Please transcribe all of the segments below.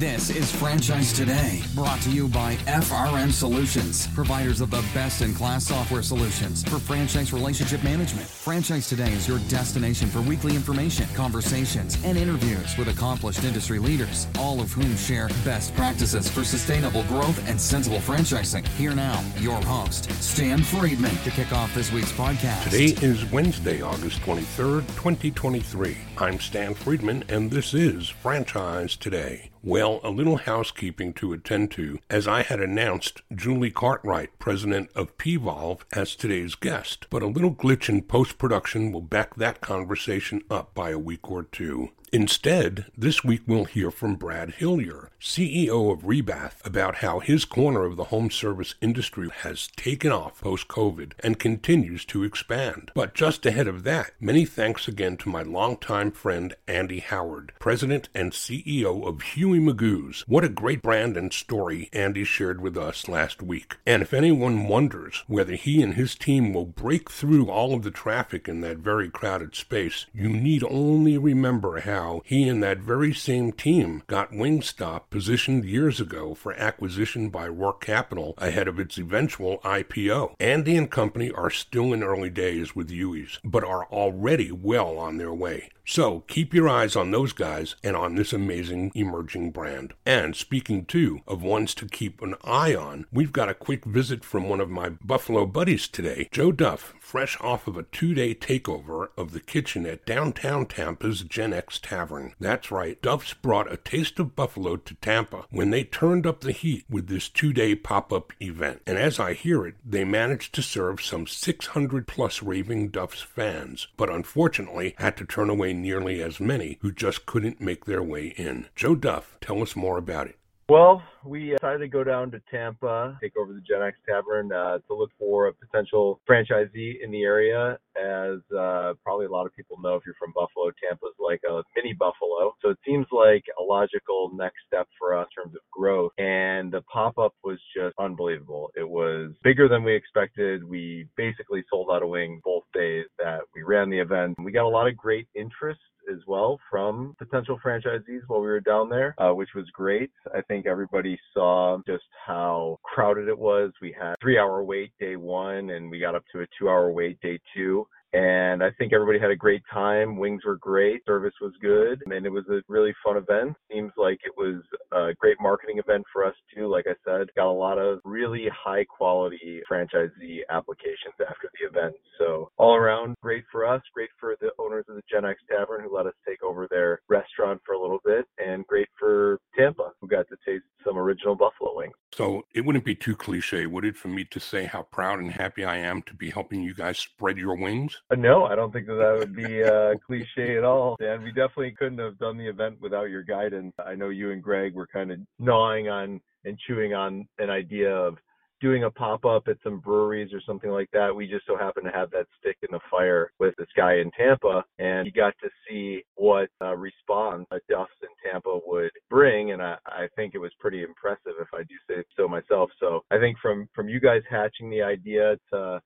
This is Franchise Today, brought to you by FRM Solutions, providers of the best in class software solutions for franchise relationship management. Franchise Today is your destination for weekly information, conversations, and interviews with accomplished industry leaders, all of whom share best practices for sustainable growth and sensible franchising. Here now, your host, Stan Friedman, to kick off this week's podcast. Today is Wednesday, August 23rd, 2023. I'm Stan Friedman, and this is Franchise Today. Well, a little housekeeping to attend to, as I had announced Julie Cartwright, president of P.volve, as today's guest, but a little glitch in post production will back that conversation up by a week or two. Instead, this week we'll hear from Brad Hillier, CEO of Re-Bath, about how his corner of the home service industry has taken off post COVID and continues to expand. But just ahead of that, many thanks again to my longtime friend Andy Howard, President and CEO of Huey Magoo's. What a great brand and story Andy shared with us last week. And if anyone wonders whether he and his team will break through all of the traffic in that very crowded space, you need only remember how how he and that very same team got Wingstop positioned years ago for acquisition by Roark Capital ahead of its eventual IPO. Andy and company are still in early days with Huey's, but are already well on their way. So keep your eyes on those guys and on this amazing emerging brand. And speaking too of ones to keep an eye on, we've got a quick visit from one of my Buffalo buddies today, Joe Duff, fresh off of a two day takeover of the kitchen at downtown Tampa's Gen X Tavern. That's right, Duff's brought a taste of Buffalo to Tampa when they turned up the heat with this two day pop up event. And as I hear it, they managed to serve some 600 plus raving Duff's fans, but unfortunately had to turn away nearly as many who just couldn't make their way in. Joe Duff, tell us more about it. Well, we decided to go down to Tampa, take over the Gen X Tavern uh, to look for a potential franchisee in the area. As uh, probably a lot of people know, if you're from Buffalo, Tampa's like a mini Buffalo. So it seems like a logical next step for us in terms of growth. And the pop up was just unbelievable. It was bigger than we expected. We basically sold out a wing both days that we ran the event. We got a lot of great interest as well from potential franchisees while we were down there, uh, which was great. I think everybody saw just how crowded it was. We had three hour wait day one and we got up to a two hour wait day two and I think everybody had a great time. Wings were great, service was good, and it was a really fun event. Seems like it was a great marketing event for us too. Like I said, got a lot of really high quality franchisee applications after the event. So all around, great for us, great for the owners of the Gen X Tavern who let us take over their restaurant for a little bit, and great for Tampa who got to taste some original buffalo wings. So it wouldn't be too cliche, would it, for me to say how proud and happy I am to be helping you guys spread your wings? Uh, no, I don't think that that would be uh, cliche at all. And we definitely couldn't have done the event without your guidance. I know you and Greg were kind of gnawing on and chewing on an idea of doing a pop up at some breweries or something like that. We just so happened to have that stick in the fire with this guy in Tampa, and you got to see what uh, response a Duff's in Tampa would bring, and I, I think it was pretty impressive, if I do say so myself. So I think from from you guys hatching the idea to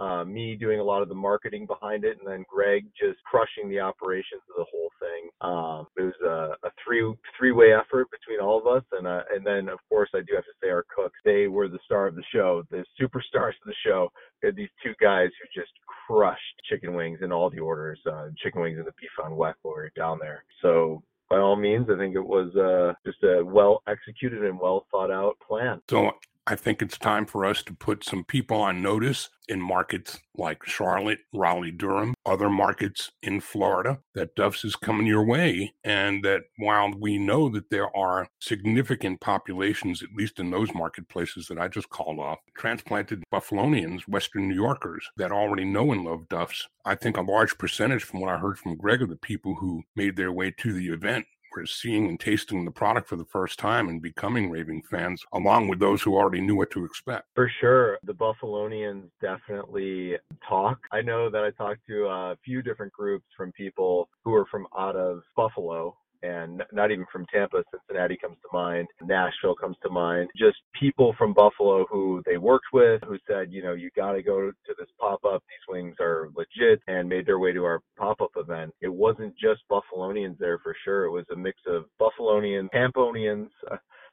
uh, me doing a lot of the marketing behind it, and then Greg just crushing the operations of the whole thing. Um, it was a, a three three way effort between all of us, and uh, and then of course I do have to say our cooks. They were the star of the show, the superstars of the show. These two guys who just crushed chicken wings in all the orders, uh, chicken wings and the beef on weck were down there. So by all means, I think it was uh, just a well executed and well thought out plan. So I think it's time for us to put some people on notice in markets like Charlotte, Raleigh, Durham, other markets in Florida that Duff's is coming your way. And that while we know that there are significant populations, at least in those marketplaces that I just called off, transplanted Buffalonians, Western New Yorkers that already know and love Duff's, I think a large percentage from what I heard from Greg of the people who made their way to the event were seeing and tasting the product for the first time and becoming raving fans, along with those who already knew what to expect. For sure. The Buffalonians definitely talk. I know that I talked to a few different groups from people who are from out of Buffalo and not even from Tampa. Cincinnati comes to mind, Nashville comes to mind. Just people from Buffalo who they worked with who said, you know, you got to go to this pop up. These wings are legit, and made their way to our pop up event. It wasn't just Buffalonians there for sure. It was a mix of Buffalonians, Tamponians.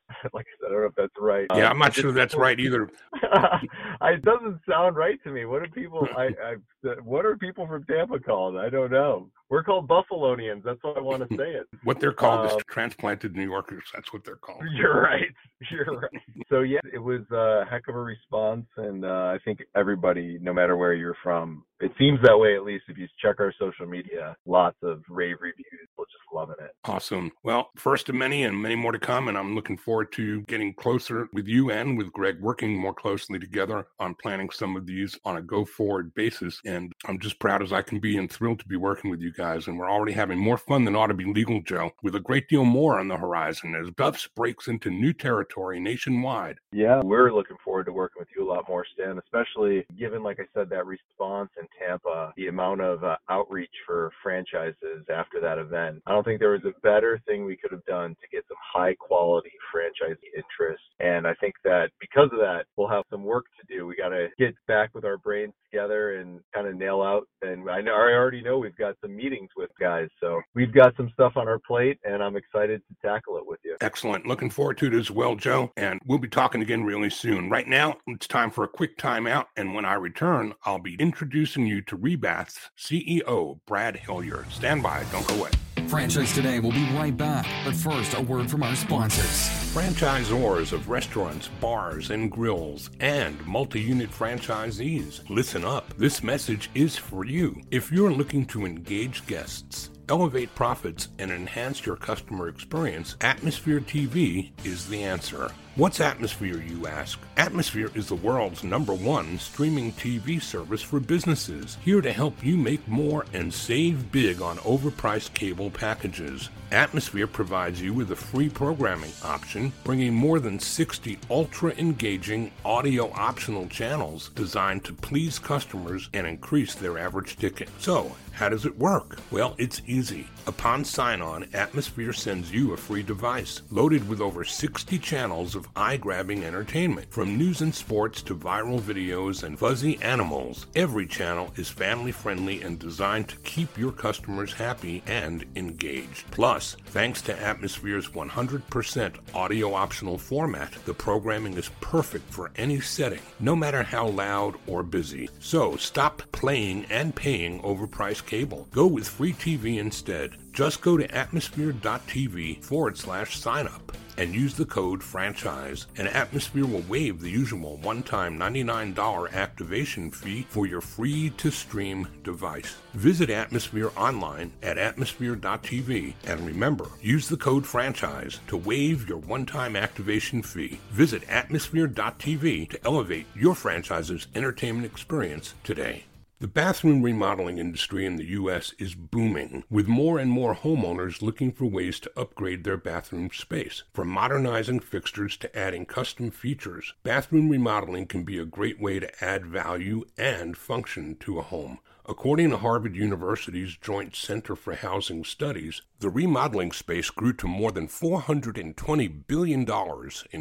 like I said, I don't know if that's right. Yeah, I'm not sure that's right either. it doesn't sound right to me. What are people? I, I, what are people from Tampa called? I don't know. We're called Buffalonians. That's what I want to say it. what they're called um, is transplanted New Yorkers. That's what they're called. You're right. You're right. so yeah, it was a heck of a response, and uh, I think everybody, no matter where you're from, it seems that way at least. If you check our social media, lots of rave reviews. People just loving it. Awesome. Well, first of many, and many more to come. And I'm looking forward to getting closer with you and with Greg, working more closely together on planning some of these on a go forward basis. And I'm just proud as I can be and thrilled to be working with you guys. And we're already having more fun than ought to be legal, Joe, with a great deal more on the horizon as Duff's breaks into new territory nationwide. Yeah, we're looking forward to working with you a lot more, Stan, especially given, like I said, that response in Tampa, the amount of uh, outreach for franchises after that event. I don't think there was a better thing we could have done to get some high quality franchisee interest. And I think that because of that, we'll have some work to do. We got to get back with our brains together and kind of nail out. And I know I already know we've got some meetings with guys, so we've got some stuff on our plate, and I'm excited to tackle it with you. Excellent. Looking forward to it as well, Joe. And we'll be talking again really soon. Right now, it's time for a quick timeout, and when I return, I'll be introducing you to Re-Bath's CEO Brad Hillier. Stand by. Don't go away. Franchise Today will be right back, but first, a word from our sponsors. Franchisors of restaurants, bars, and grills, and multi unit franchisees, listen up. This message is for you. If you're looking to engage guests, elevate profits, and enhance your customer experience, Atmosphere TV is the answer. What's Atmosphere, you ask? Atmosphere is the world's number one streaming TV service for businesses, here to help you make more and save big on overpriced cable packages. Atmosphere provides you with a free programming option, bringing more than 60 ultra engaging audio optional channels designed to please customers and increase their average ticket. So, how does it work? Well, it's easy. Upon sign on, Atmosphere sends you a free device loaded with over 60 channels of eye grabbing entertainment. From news and sports to viral videos and fuzzy animals, every channel is family friendly and designed to keep your customers happy and engaged. Plus, thanks to Atmosphere's 100% audio optional format, the programming is perfect for any setting, no matter how loud or busy. So stop playing and paying overpriced cable. Go with free TV instead. Just go to atmosphere.tv forward slash sign up and use the code franchise, and Atmosphere will waive the usual one time $99 activation fee for your free to stream device. Visit Atmosphere online at atmosphere.tv and remember, use the code franchise to waive your one time activation fee. Visit atmosphere.tv to elevate your franchise's entertainment experience today. The bathroom remodeling industry in the U.S. is booming, with more and more homeowners looking for ways to upgrade their bathroom space. From modernizing fixtures to adding custom features, bathroom remodeling can be a great way to add value and function to a home. According to Harvard University's Joint Center for Housing Studies, the remodeling space grew to more than $420 billion in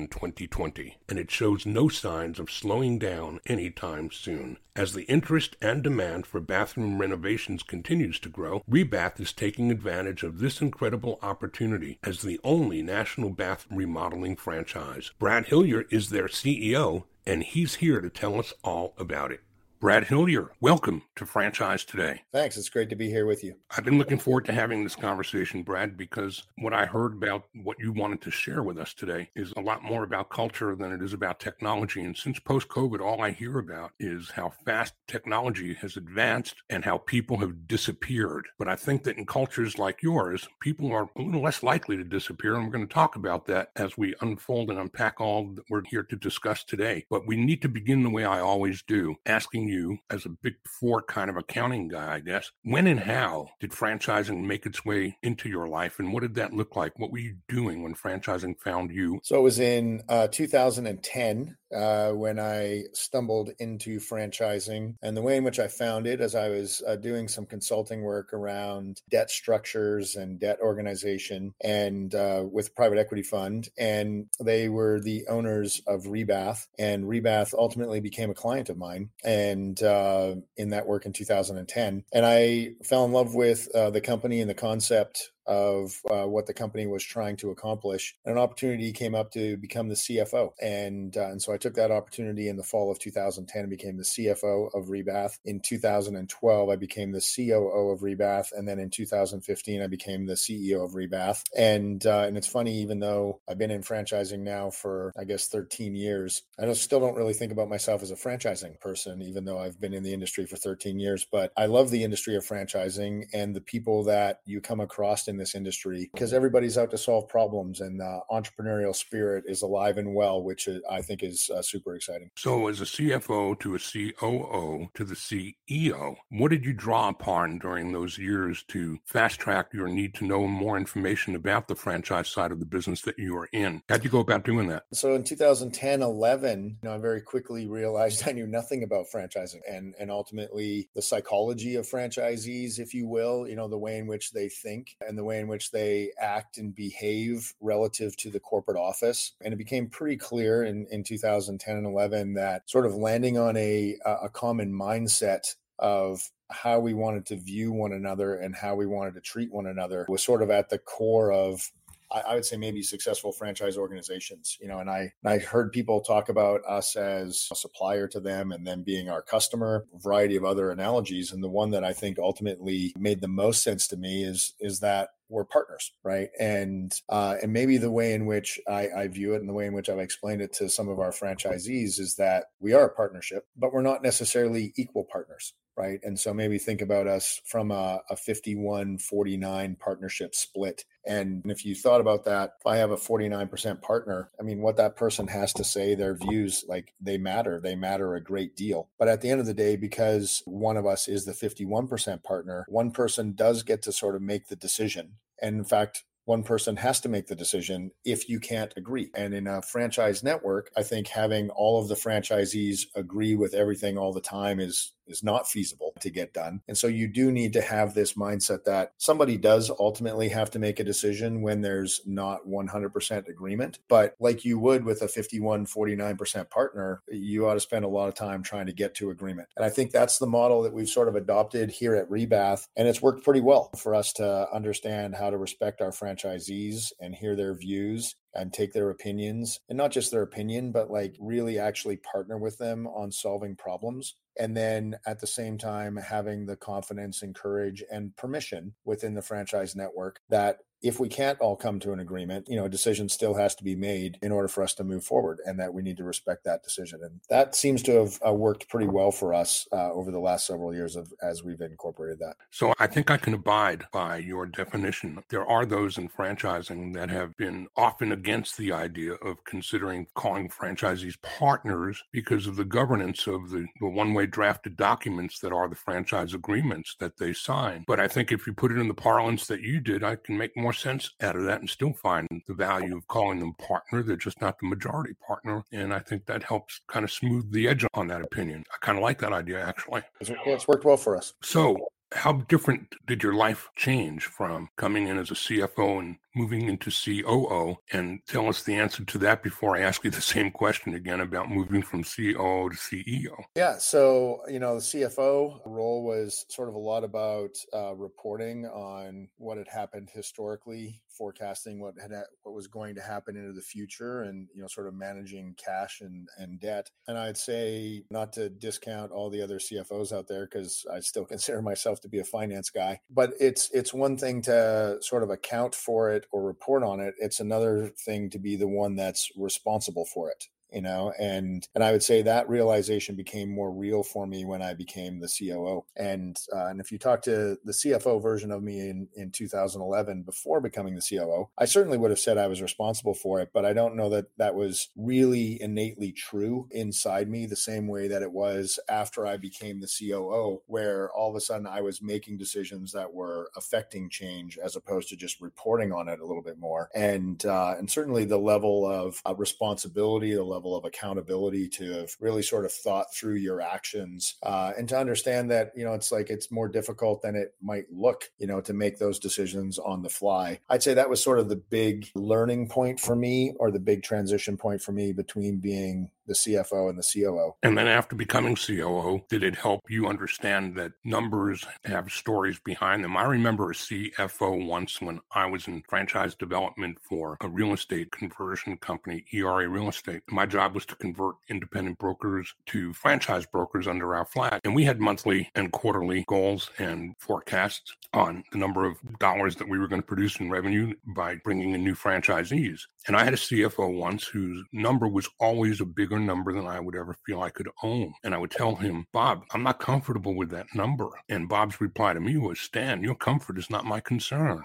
2020, and it shows no signs of slowing down anytime soon. As the interest and demand for bathroom renovations continues to grow, Re-Bath is taking advantage of this incredible opportunity as the only national bath remodeling franchise. Brad Hillier is their CEO, and he's here to tell us all about it. Brad Hillier, welcome to Franchise Today. Thanks. It's great to be here with you. I've been looking forward to having this conversation, Brad, because what I heard about what you wanted to share with us today is a lot more about culture than it is about technology. And since post COVID, all I hear about is how fast technology has advanced and how people have disappeared. But I think that in cultures like yours, people are a little less likely to disappear. And we're going to talk about that as we unfold and unpack all that we're here to discuss today. But we need to begin the way I always do, asking you as a big four kind of accounting guy, I guess. When and how did franchising make its way into your life? And what did that look like? What were you doing when franchising found you? So it was in uh, 2010 uh, when I stumbled into franchising. And the way in which I found it, as I was uh, doing some consulting work around debt structures and debt organization and uh, with private equity fund. And they were the owners of Re-Bath. And Re-Bath ultimately became a client of mine and uh, in that work in 2010. And I fell in love with uh, the company and the concept of uh, what the company was trying to accomplish. And an opportunity came up to become the CFO, and uh, and so I took that opportunity in the fall of 2010 and became the CFO of Re-Bath. In 2012, I became the COO of Re-Bath, and then in 2015, I became the CEO of Re-Bath. And uh, and it's funny, even though I've been in franchising now for I guess 13 years, I don't, still don't really think about myself as a franchising person, even though I've been in the industry for 13 years. But I love the industry of franchising and the people that you come across in in this industry because everybody's out to solve problems and uh, entrepreneurial spirit is alive and well, which I think is uh, super exciting. So, as a CFO to a COO to the CEO, what did you draw upon during those years to fast track your need to know more information about the franchise side of the business that you are in? How'd you go about doing that? So, in 2010, 11, you know, I very quickly realized I knew nothing about franchising and, and ultimately the psychology of franchisees, if you will, you know, the way in which they think and the way in which they act and behave relative to the corporate office. And it became pretty clear in, in 2010 and 11 that sort of landing on a, a common mindset of how we wanted to view one another and how we wanted to treat one another was sort of at the core of I, would say maybe successful franchise organizations, you know, and I I heard people talk about us as a supplier to them and them being our customer, variety of other analogies. And the one that I think ultimately made the most sense to me is is that we're partners, right? And uh, and maybe the way in which I, I view it and the way in which I've explained it to some of our franchisees is that we are a partnership, but we're not necessarily equal partners, right? And so maybe think about us from a, a 51 49 partnership split. And if you thought about that, if I have a 49% partner, I mean, what that person has to say, their views, like they matter, they matter a great deal. But at the end of the day, because one of us is the 51% partner, one person does get to sort of make the decision. And in fact, one person has to make the decision if you can't agree. And in a franchise network, I think having all of the franchisees agree with everything all the time is is not feasible to get done. And so you do need to have this mindset that somebody does ultimately have to make a decision when there's not 100% agreement. But like you would with a 51, 49% partner, you ought to spend a lot of time trying to get to agreement. And I think that's the model that we've sort of adopted here at Re-Bath. And it's worked pretty well for us to understand how to respect our franchisees and hear their views and take their opinions and not just their opinion, but like really actually partner with them on solving problems. And then at the same time, having the confidence and courage and permission within the franchise network that if we can't all come to an agreement, you know, a decision still has to be made in order for us to move forward, and that we need to respect that decision. And that seems to have uh, worked pretty well for us uh, over the last several years of as we've incorporated that. So I think I can abide by your definition. There are those in franchising that have been often against the idea of considering calling franchisees partners because of the governance of the, the one-way drafted documents that are the franchise agreements that they sign. But I think if you put it in the parlance that you did, I can make more more sense out of that and still find the value of calling them partner. They're just not the majority partner. And I think that helps kind of smooth the edge on that opinion. I kind of like that idea, actually. It's worked well for us. So, how different did your life change from coming in as a CFO and moving into COO? And tell us the answer to that before I ask you the same question again about moving from COO to CEO. Yeah. So, you know, the CFO role was sort of a lot about uh, reporting on what had happened historically forecasting what had what was going to happen into the future and you know sort of managing cash and and debt and i'd say not to discount all the other cfos out there because i still consider myself to be a finance guy but it's it's one thing to sort of account for it or report on it it's another thing to be the one that's responsible for it you know and and i would say that realization became more real for me when i became the coo and uh, and if you talk to the cfo version of me in in 2011 before becoming the coo i certainly would have said i was responsible for it but i don't know that that was really innately true inside me the same way that it was after i became the coo where all of a sudden i was making decisions that were affecting change as opposed to just reporting on it a little bit more. And uh, and certainly the level of uh, responsibility the level of accountability to have really sort of thought through your actions uh, and to understand that you know it's like it's more difficult than it might look you know to make those decisions on the fly. I'd say that was sort of the big learning point for me or the big transition point for me between being the CFO and the COO. And then after becoming COO, did it help you understand that numbers have stories behind them? I remember a CFO once when I was in franchise development for a real estate conversion company, ERA Real Estate. My job was to convert independent brokers to franchise brokers under our flag. And we had monthly and quarterly goals and forecasts on the number of dollars that we were going to produce in revenue by bringing in new franchisees. And I had a CFO once whose number was always a bigger number than I would ever feel I could own. And I would tell him, Bob, I'm not comfortable with that number. And Bob's reply to me was, Stan, your comfort is not my concern.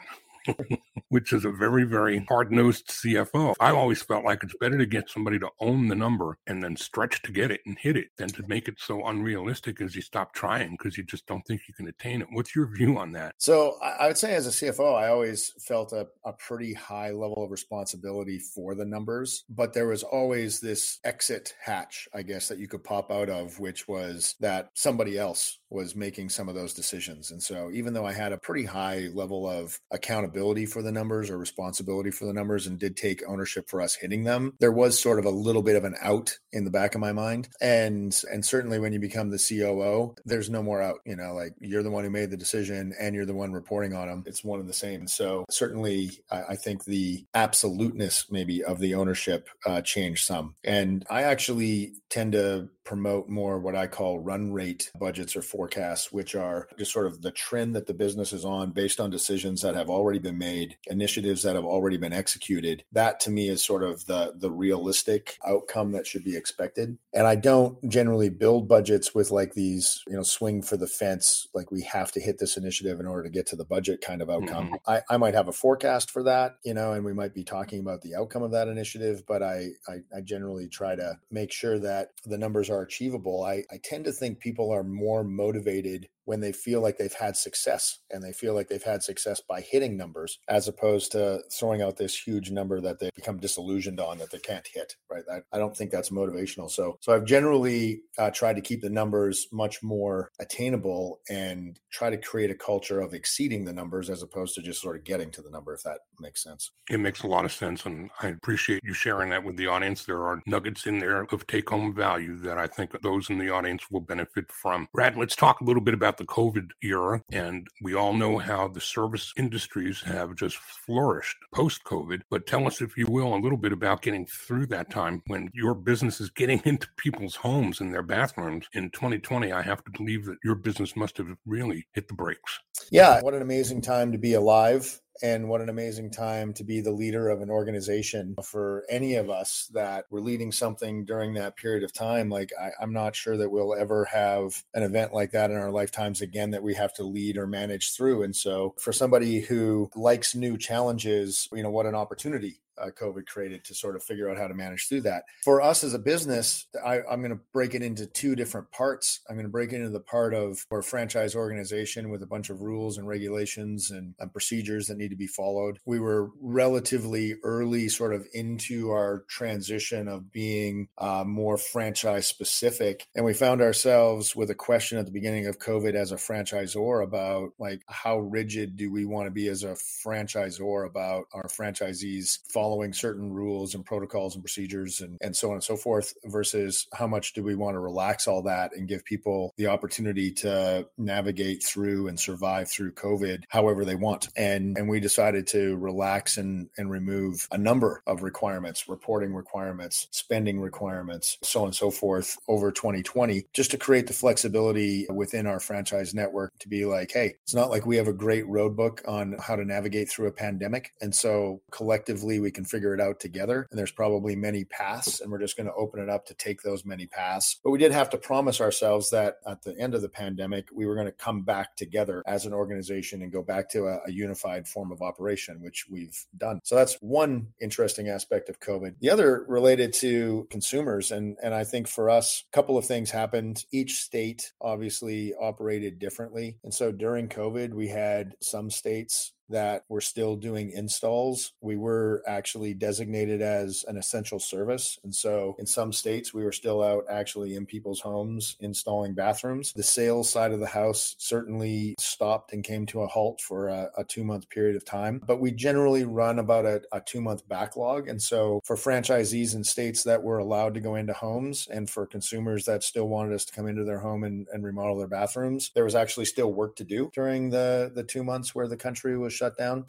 which is a very, very hard nosed CFO. I always felt like it's better to get somebody to own the number and then stretch to get it and hit it than to make it so unrealistic as you stop trying because you just don't think you can attain it. What's your view on that? So I would say, as a CFO, I always felt a, a pretty high level of responsibility for the numbers, but there was always this exit hatch, I guess, that you could pop out of, which was that somebody else was making some of those decisions. And so even though I had a pretty high level of accountability for the numbers or responsibility for the numbers and did take ownership for us hitting them, there was sort of a little bit of an out in the back of my mind. And and certainly when you become the COO, there's no more out, you know, like you're the one who made the decision and you're the one reporting on them. It's one and the same. So certainly I, I think the absoluteness maybe of the ownership uh, changed some. And I actually tend to promote more what I call run rate budgets or forecasts, which are just sort of the trend that the business is on based on decisions that have already been made, initiatives that have already been executed. That to me is sort of the the realistic outcome that should be expected. And I don't generally build budgets with like these, you know, swing for the fence, like we have to hit this initiative in order to get to the budget kind of outcome. Mm-hmm. I, I might have a forecast for that, you know, and we might be talking about the outcome of that initiative, but I I, I generally try to make sure that the numbers are achievable, I, I tend to think people are more motivated when they feel like they've had success and they feel like they've had success by hitting numbers as opposed to throwing out this huge number that they become disillusioned on that they can't hit right? I, I don't think that's motivational. So so i've generally uh, tried to keep the numbers much more attainable and try to create a culture of exceeding the numbers as opposed to just sort of getting to the number if that makes sense. It makes a lot of sense and i appreciate you sharing that with the audience. There are nuggets in there of take home value that i think those in the audience will benefit from. Brad let's talk a little bit about the COVID era, and we all know how the service industries have just flourished post COVID. But tell us, if you will, a little bit about getting through that time when your business is getting into people's homes and their bathrooms. In 2020, I have to believe that your business must have really hit the brakes. Yeah, what an amazing time to be alive and what an amazing time to be the leader of an organization for any of us that we're leading something during that period of time. Like, I, am not sure that we'll ever have an event like that in our lifetimes again that we have to lead or manage through. And so, for somebody who likes new challenges, you know, what an opportunity uh, COVID created to sort of figure out how to manage through that. For us as a business, I, am going to break it into two different parts. I'm going to break it into the part of our franchise organization with a bunch of rules and regulations and, and procedures that need to be followed. We were relatively early, sort of into our transition of being uh, more franchise specific, and we found ourselves with a question at the beginning of COVID as a franchisor about like how rigid do we want to be as a franchisor about our franchisees following certain rules and protocols and procedures and, and so on and so forth versus how much do we want to relax all that and give people the opportunity to navigate through and survive through COVID however they want. And and we decided to relax and, and remove a number of requirements, reporting requirements, spending requirements, so on and so forth over 2020, just to create the flexibility within our franchise network to be like, hey, it's not like we have a great road book on how to navigate through a pandemic. And so collectively we can figure it out together. And there's probably many paths, and we're just going to open it up to take those many paths. But we did have to promise ourselves that at the end of the pandemic, we were going to come back together as an organization and go back to a, a unified form of operation, which we've done. So that's one interesting aspect of COVID. The other related to consumers, and and I think for us, a couple of things happened. Each state obviously operated differently, and so during COVID, we had some states that were still doing installs, we were actually designated as an essential service. And so in some states, we were still out actually in people's homes installing bathrooms. The sales side of the house certainly stopped and came to a halt for a, a two month period of time. But we generally run about a, a two month backlog. And so for franchisees in states that were allowed to go into homes and for consumers that still wanted us to come into their home and, and remodel their bathrooms, there was actually still work to do during the, the two months where the country was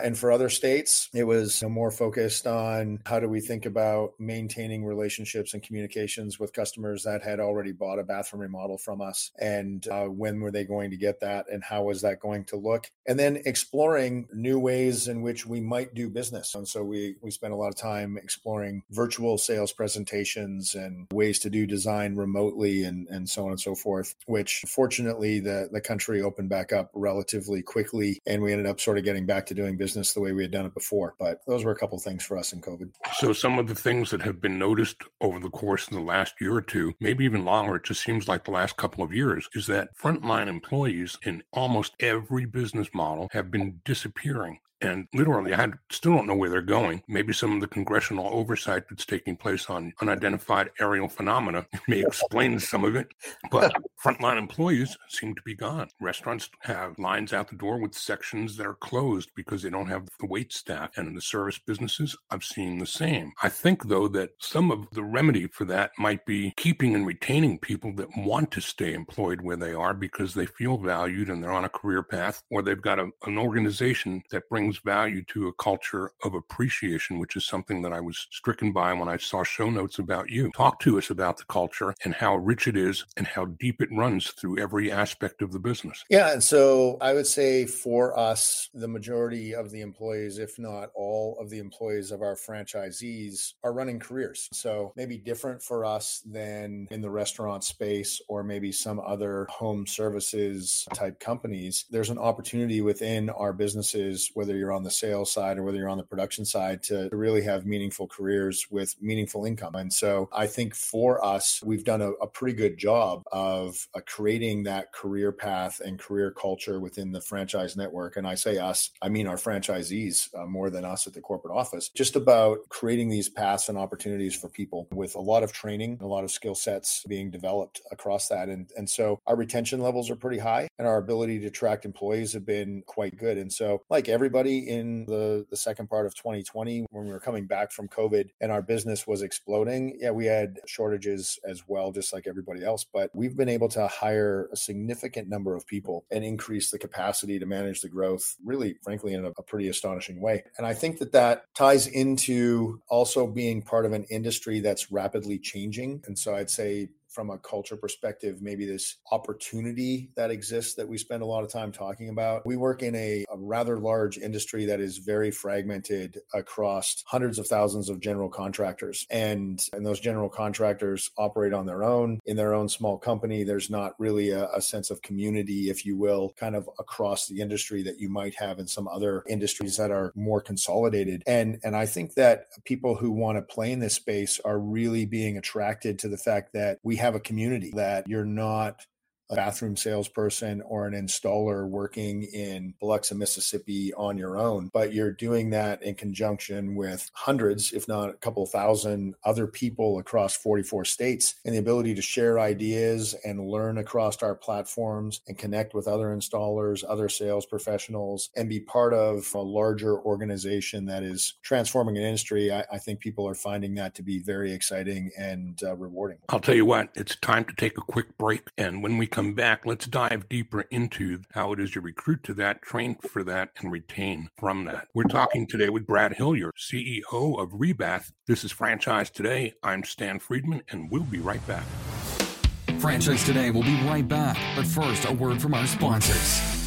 And for other states, it was more focused on how do we think about maintaining relationships and communications with customers that had already bought a bathroom remodel from us and uh, when were they going to get that and how was that going to look? And then exploring new ways in which we might do business. And so we we spent a lot of time exploring virtual sales presentations and ways to do design remotely and and so on and so forth which fortunately the the country opened back up relatively quickly and we ended up sort of getting back to doing business the way we had done it before but those were a couple things for us in covid so some of the things that have been noticed over the course of the last year or two maybe even longer it just seems like the last couple of years is that frontline employees in almost every business model have been disappearing. And literally, I still don't know where they're going. Maybe some of the congressional oversight that's taking place on unidentified aerial phenomena may explain some of it. But frontline employees seem to be gone. Restaurants have lines out the door with sections that are closed because they don't have the wait staff. And in the service businesses, I've seen the same. I think, though, that some of the remedy for that might be keeping and retaining people that want to stay employed where they are because they feel valued and they're on a career path, or they've got a, an organization that brings brings value to a culture of appreciation, which is something that I was stricken by when I saw show notes about you. Talk to us about the culture and how rich it is and how deep it runs through every aspect of the business. Yeah. And so I would say for us, the majority of the employees, if not all of the employees of our franchisees, are running careers. So maybe different for us than in the restaurant space or maybe some other home services type companies. There's an opportunity within our businesses, whether you're on the sales side or whether you're on the production side to, really have meaningful careers with meaningful income. And so I think for us, we've done a, a pretty good job of uh, creating that career path and career culture within the franchise network. And I say us, I mean our franchisees uh, more than us at the corporate office, just about creating these paths and opportunities for people with a lot of training, a lot of skill sets being developed across that. And, and so our retention levels are pretty high and our ability to attract employees have been quite good. And so like everybody in the, the second part of 2020 when we were coming back from COVID and our business was exploding. Yeah, we had shortages as well, just like everybody else, but we've been able to hire a significant number of people and increase the capacity to manage the growth, really, frankly, in a, a pretty astonishing way. And I think that that ties into also being part of an industry that's rapidly changing. And so I'd say from a culture perspective, maybe this opportunity that exists that we spend a lot of time talking about. We work in a, a, rather large industry that is very fragmented across hundreds of thousands of general contractors. And, and those general contractors operate on their own in their own small company. There's not really a, a sense of community, if you will, kind of across the industry that you might have in some other industries that are more consolidated. And, and I think that people who want to play in this space are really being attracted to the fact that we have a community that you're not a bathroom salesperson or an installer working in Biloxi, Mississippi on your own, but you're doing that in conjunction with hundreds, if not a couple thousand other people across 44 states and the ability to share ideas and learn across our platforms and connect with other installers, other sales professionals, and be part of a larger organization that is transforming an industry. I, I think people are finding that to be very exciting and uh, rewarding. I'll tell you what, it's time to take a quick break. And when we come come back, let's dive deeper into how it is you recruit to that, train for that, and retain from that. We're talking today with Brad Hillier, CEO of Re-Bath. This is Franchise Today. I'm Stan Friedman, and we'll be right back. Franchise Today will be right back, but first, a word from our sponsors.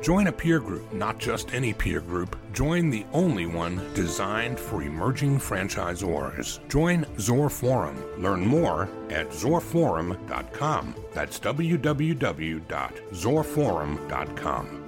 Join a peer group, not just any peer group. Join the only one designed for emerging franchisors. Join Zor Forum. Learn more at zorforum.com. That's www.zorforum.com.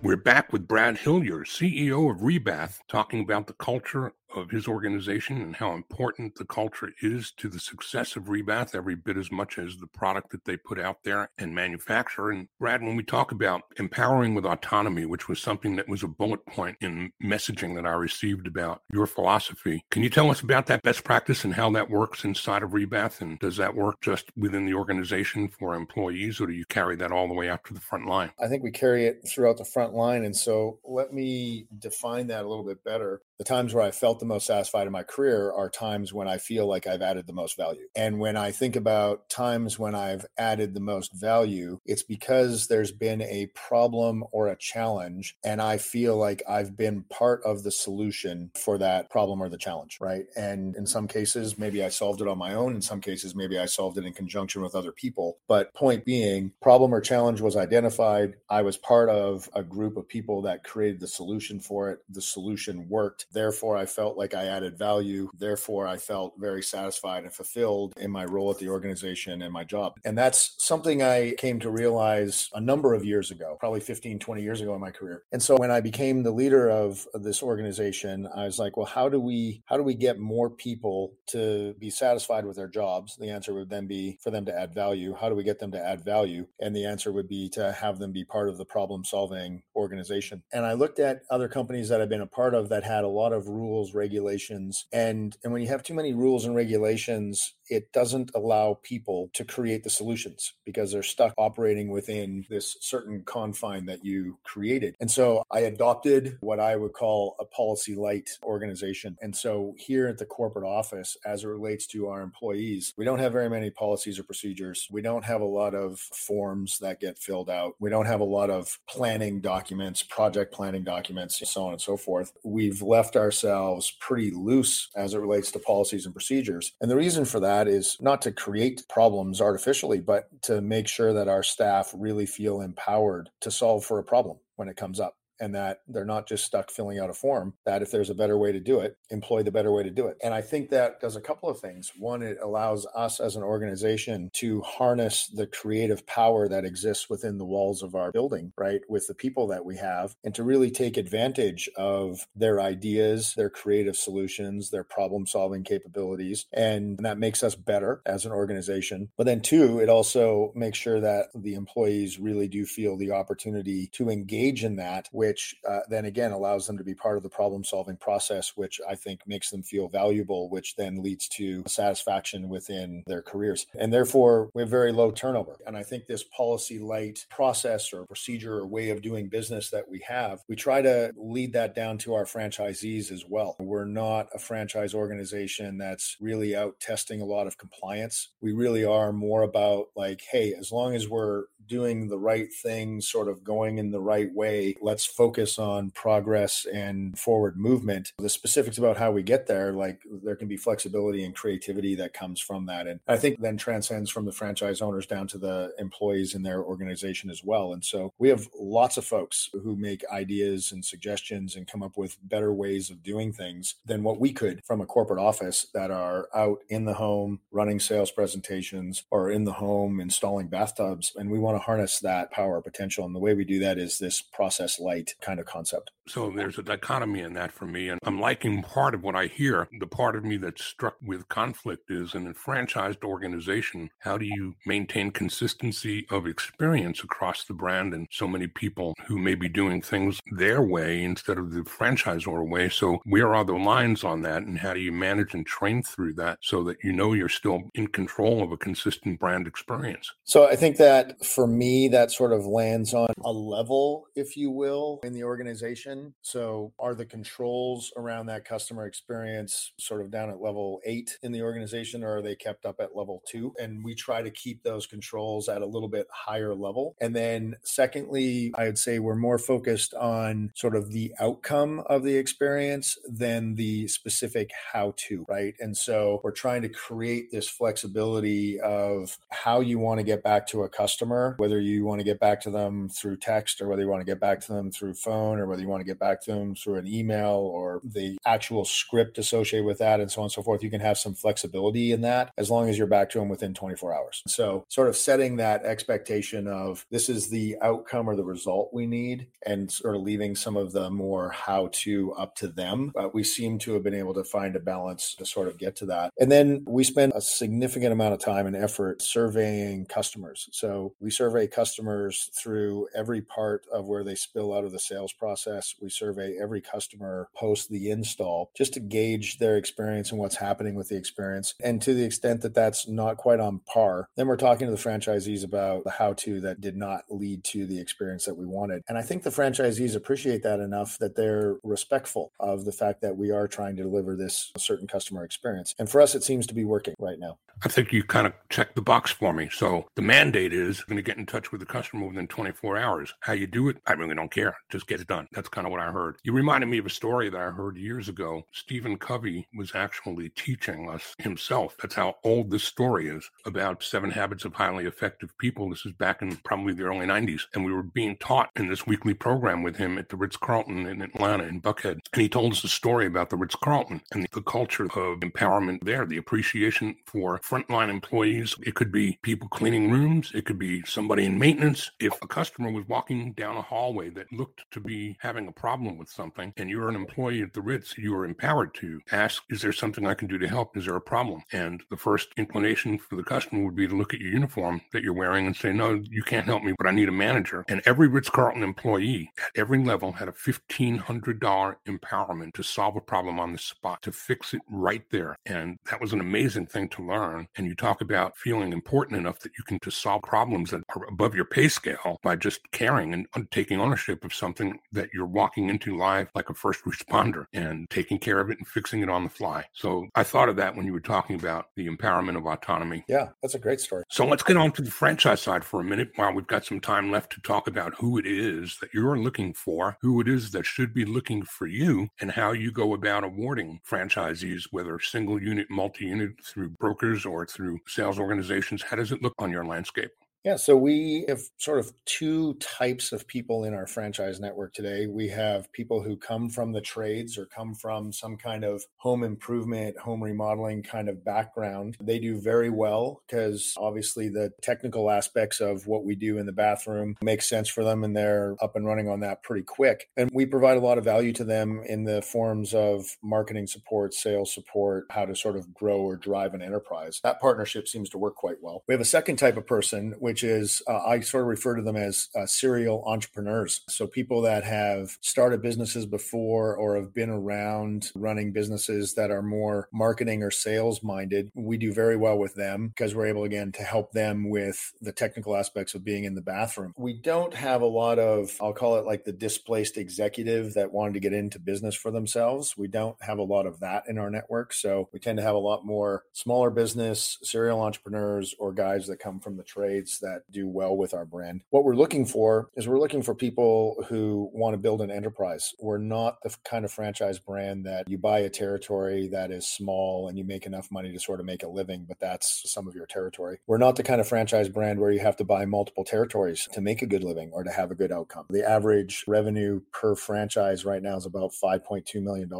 We're back with Brad Hillier, CEO of Re-Bath, talking about the culture of his organization and how important the culture is to the success of Re-Bath every bit as much as the product that they put out there and manufacture. And Brad, when we talk about empowering with autonomy, which was something that was a bullet point in messaging that I received about your philosophy, can you tell us about that best practice and how that works inside of Re-Bath? And does that work just within the organization for employees, or do you carry that all the way out to the front line? I think we carry it throughout the front line. And so let me define that a little bit better. The times where I felt the most satisfied in my career are times when I feel like I've added the most value. And when I think about times when I've added the most value, it's because there's been a problem or a challenge, and I feel like I've been part of the solution for that problem or the challenge, right? And in some cases, maybe I solved it on my own. In some cases, maybe I solved it in conjunction with other people. But point being, problem or challenge was identified. I was part of a group of people that created the solution for it. The solution worked. Therefore, I felt like I added value. Therefore, I felt very satisfied and fulfilled in my role at the organization and my job. And that's something I came to realize a number of years ago, probably 15, 20 years ago in my career. And so when I became the leader of, this organization, I was like, well, how do we how do we get more people to be satisfied with their jobs? The answer would then be for them to add value. How do we get them to add value? And the answer would be to have them be part of the problem solving organization. And I looked at other companies that I've been a part of that had a lot of rules, regulations, and and when you have too many rules and regulations, it doesn't allow people to create the solutions because they're stuck operating within this certain confine that you created. And so I adopted what I would call a policy light organization. And so here at the corporate office, as it relates to our employees, we don't have very many policies or procedures. We don't have a lot of forms that get filled out. We don't have a lot of planning documents, project planning documents, so on and so forth. We've left ourselves pretty loose as it relates to policies and procedures. And the reason for that that is not to create problems artificially, but to make sure that our staff really feel empowered to solve for a problem when it comes up and that they're not just stuck filling out a form that if there's a better way to do it employ the better way to do it. And i think that does a couple of things. One it allows us as an organization to harness the creative power that exists within the walls of our building right with the people that we have and to really take advantage of their ideas their creative solutions their problem solving capabilities and that makes us better as an organization. But then two it also makes sure that the employees really do feel the opportunity to engage in that with which uh, then again allows them to be part of the problem solving process, which I think makes them feel valuable, which then leads to satisfaction within their careers. And therefore, we have very low turnover. And I think this policy light process or procedure or way of doing business that we have, we try to lead that down to our franchisees as well. We're not a franchise organization that's really out testing a lot of compliance. We really are more about like, hey, as long as we're doing the right thing, sort of going in the right way, let's focus on progress and forward movement. The specifics about how we get there, like there can be flexibility and creativity that comes from that. And I think then transcends from the franchise owners down to the employees in their organization as well. And so we have lots of folks who make ideas and suggestions and come up with better ways of doing things than what we could from a corporate office that are out in the home running sales presentations or in the home installing bathtubs. And we want to harness that power potential. And the way we do that is this process light kind of concept. So there's a dichotomy in that for me. And I'm liking part of what I hear. The part of me that's struck with conflict is in a franchised organization, how do you maintain consistency of experience across the brand and so many people who may be doing things their way instead of the franchisor way? So where are the lines on that? And how do you manage and train through that so that you know you're still in control of a consistent brand experience? So I think that for me, that sort of lands on a level, if you will, in the organization. So are the controls around that customer experience sort of down at level eight in the organization, or are they kept up at level two? And we try to keep those controls at a little bit higher level. And then, secondly, I would say we're more focused on sort of the outcome of the experience than the specific how to, right? And so we're trying to create this flexibility of how you want to get back to a customer, whether you want to get back to them through text or whether you want to get back to them through phone or whether you want to get back to them through an email or the actual script associated with that and so on and so forth. You can have some flexibility in that as long as you're back to them within 24 hours. So, sort of setting that expectation of this is the outcome or the result we need and sort of leaving some of the more how to up to them. But we seem to have been able to find a balance to sort of get to that. And then we spend a significant amount of time and effort surveying customers. So, we survey customers through every part of where they spill out of the sales process. We survey every customer post the install just to gauge their experience and what's happening with the experience. And to the extent that that's not quite on par, then we're talking to the franchisees about the how to that did not lead to the experience that we wanted. And I think the franchisees appreciate that enough that they're respectful of the fact that we are trying to deliver this certain customer experience. And for us, it seems to be working right now. I think you kind of checked the box for me. So the mandate is going to get in touch with the customer within 24 hours. How you do it, I really don't care. Just get it done. That's kind of what I heard. You reminded me of a story that I heard years ago. Stephen Covey was actually teaching us himself. That's how old this story is about seven habits of highly effective people. This is back in probably the early 90s. And we were being taught in this weekly program with him at the Ritz Carlton in Atlanta, in Buckhead. And he told us a story about the Ritz Carlton and the culture of empowerment there, the appreciation for frontline employees. It could be people cleaning rooms, it could be somebody in maintenance. If a customer was walking down a hallway that looked to be having a problem with something, and you're an employee at the Ritz, you are empowered to ask, Is there something I can do to help? Is there a problem? And the first inclination for the customer would be to look at your uniform that you're wearing and say, No, you can't help me, but I need a manager. And every Ritz Carlton employee at every level had a $1,500 empowerment to solve a problem on the spot, to fix it right there. And that was an amazing thing to learn. And you talk about feeling important enough that you can to solve problems that are above your pay scale by just caring and taking ownership of something that you're walking into life like a first responder and taking care of it and fixing it on the fly. So I thought of that when you were talking about the empowerment of autonomy. Yeah, that's a great story. So let's get on to the franchise side for a minute while we've got some time left to talk about who it is that you're looking for, who it is that should be looking for you, and how you go about awarding franchisees, whether single unit, multi unit, through brokers or through sales organizations. How does it look on your landscape? Yeah, so we have sort of two types of people in our franchise network today. We have people who come from the trades or come from some kind of home improvement, home remodeling kind of background. They do very well because obviously the technical aspects of what we do in the bathroom make sense for them and they're up and running on that pretty quick. And we provide a lot of value to them in the forms of marketing support, sales support, how to sort of grow or drive an enterprise. That partnership seems to work quite well. We have a second type of person, which is uh, I sort of refer to them as uh, serial entrepreneurs. So people that have started businesses before or have been around running businesses that are more marketing or sales minded. We do very well with them because we're able, again, to help them with the technical aspects of being in the bathroom. We don't have a lot of, I'll call it like the displaced executive that wanted to get into business for themselves. We don't have a lot of that in our network. So we tend to have a lot more smaller business, serial entrepreneurs, or guys that come from the trades that do well with our brand. What we're looking for is we're looking for people who want to build an enterprise. We're not the kind of franchise brand that you buy a territory that is small and you make enough money to sort of make a living, but that's some of your territory. We're not the kind of franchise brand where you have to buy multiple territories to make a good living or to have a good outcome. The average revenue per franchise right now is about $5.2 million,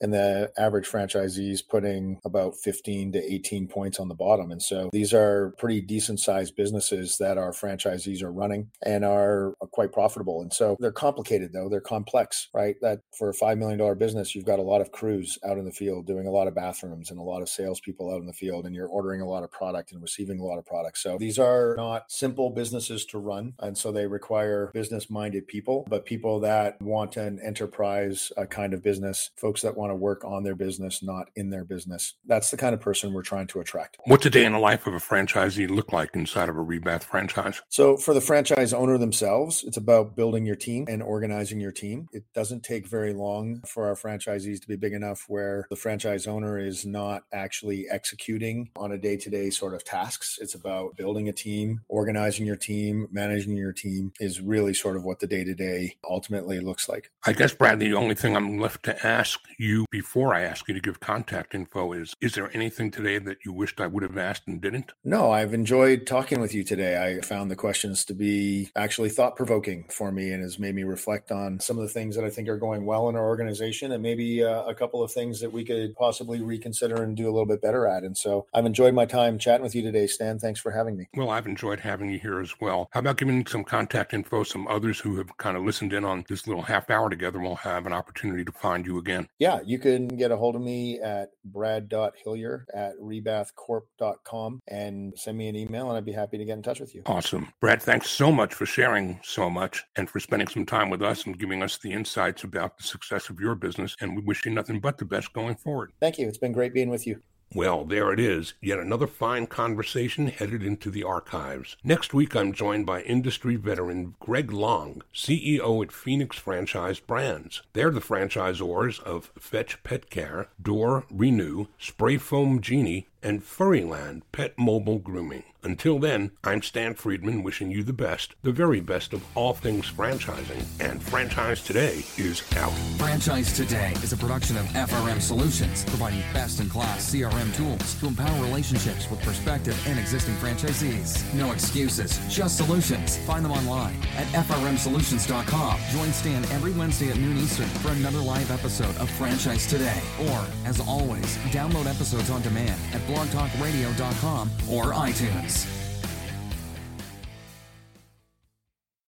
and the average franchisee is putting about 15 to 18 points on the bottom. And so these are pretty decent sized businesses businesses that our franchisees are running and are quite profitable. And so they're complicated though, they're complex, right? That for a $5 million business, you've got a lot of crews out in the field doing a lot of bathrooms and a lot of salespeople out in the field, and you're ordering a lot of product and receiving a lot of product. So these are not simple businesses to run. And so they require business minded people, but people that want an enterprise kind of business, folks that want to work on their business, not in their business. That's the kind of person we're trying to attract. What's a day in the life of a franchisee look like inside of a Franchise? So for the franchise owner themselves, it's about building your team and organizing your team. It doesn't take very long for our franchisees to be big enough where the franchise owner is not actually executing on a day to day sort of tasks. It's about building a team, organizing your team, managing your team is really sort of what the day to day ultimately looks like. I guess, Brad, the only thing I'm left to ask you before I ask you to give contact info is Is there anything today that you wished I would have asked and didn't? No, I've enjoyed talking with you today. I found the questions to be actually thought provoking for me and has made me reflect on some of the things that I think are going well in our organization and maybe uh, a couple of things that we could possibly reconsider and do a little bit better at. And so I've enjoyed my time chatting with you today, Stan. Thanks for having me. Well, I've enjoyed having you here as well. How about giving some contact info? Some others who have kind of listened in on this little half hour together will have an opportunity to find you again. Yeah, you can get a hold of me at brad.hillier at rebathcorp.com and send me an email, and I'd be happy to get in touch with you. Awesome. Brad, thanks so much for sharing so much and for spending some time with us and giving us the insights about the success of your business. And we wish you nothing but the best going forward. Thank you. It's been great being with you. Well, there it is, yet another fine conversation headed into the archives. Next week, I'm joined by industry veteran Greg Long, CEO at Phoenix Franchise Brands. They're the franchisors of Fetch Pet Care, Door Renew, Spray Foam Genie, and Furryland Pet Mobile Grooming. Until then, I'm Stan Friedman wishing you the best, the very best of all things franchising. And Franchise Today is out. Franchise Today is a production of FRM Solutions, providing best in class CRM tools to empower relationships with prospective and existing franchisees. No excuses, just solutions. Find them online at frmsolutions.com. Join Stan every Wednesday at noon Eastern for another live episode of Franchise Today. Or, as always, download episodes on demand at blogtalkradio.com or iTunes.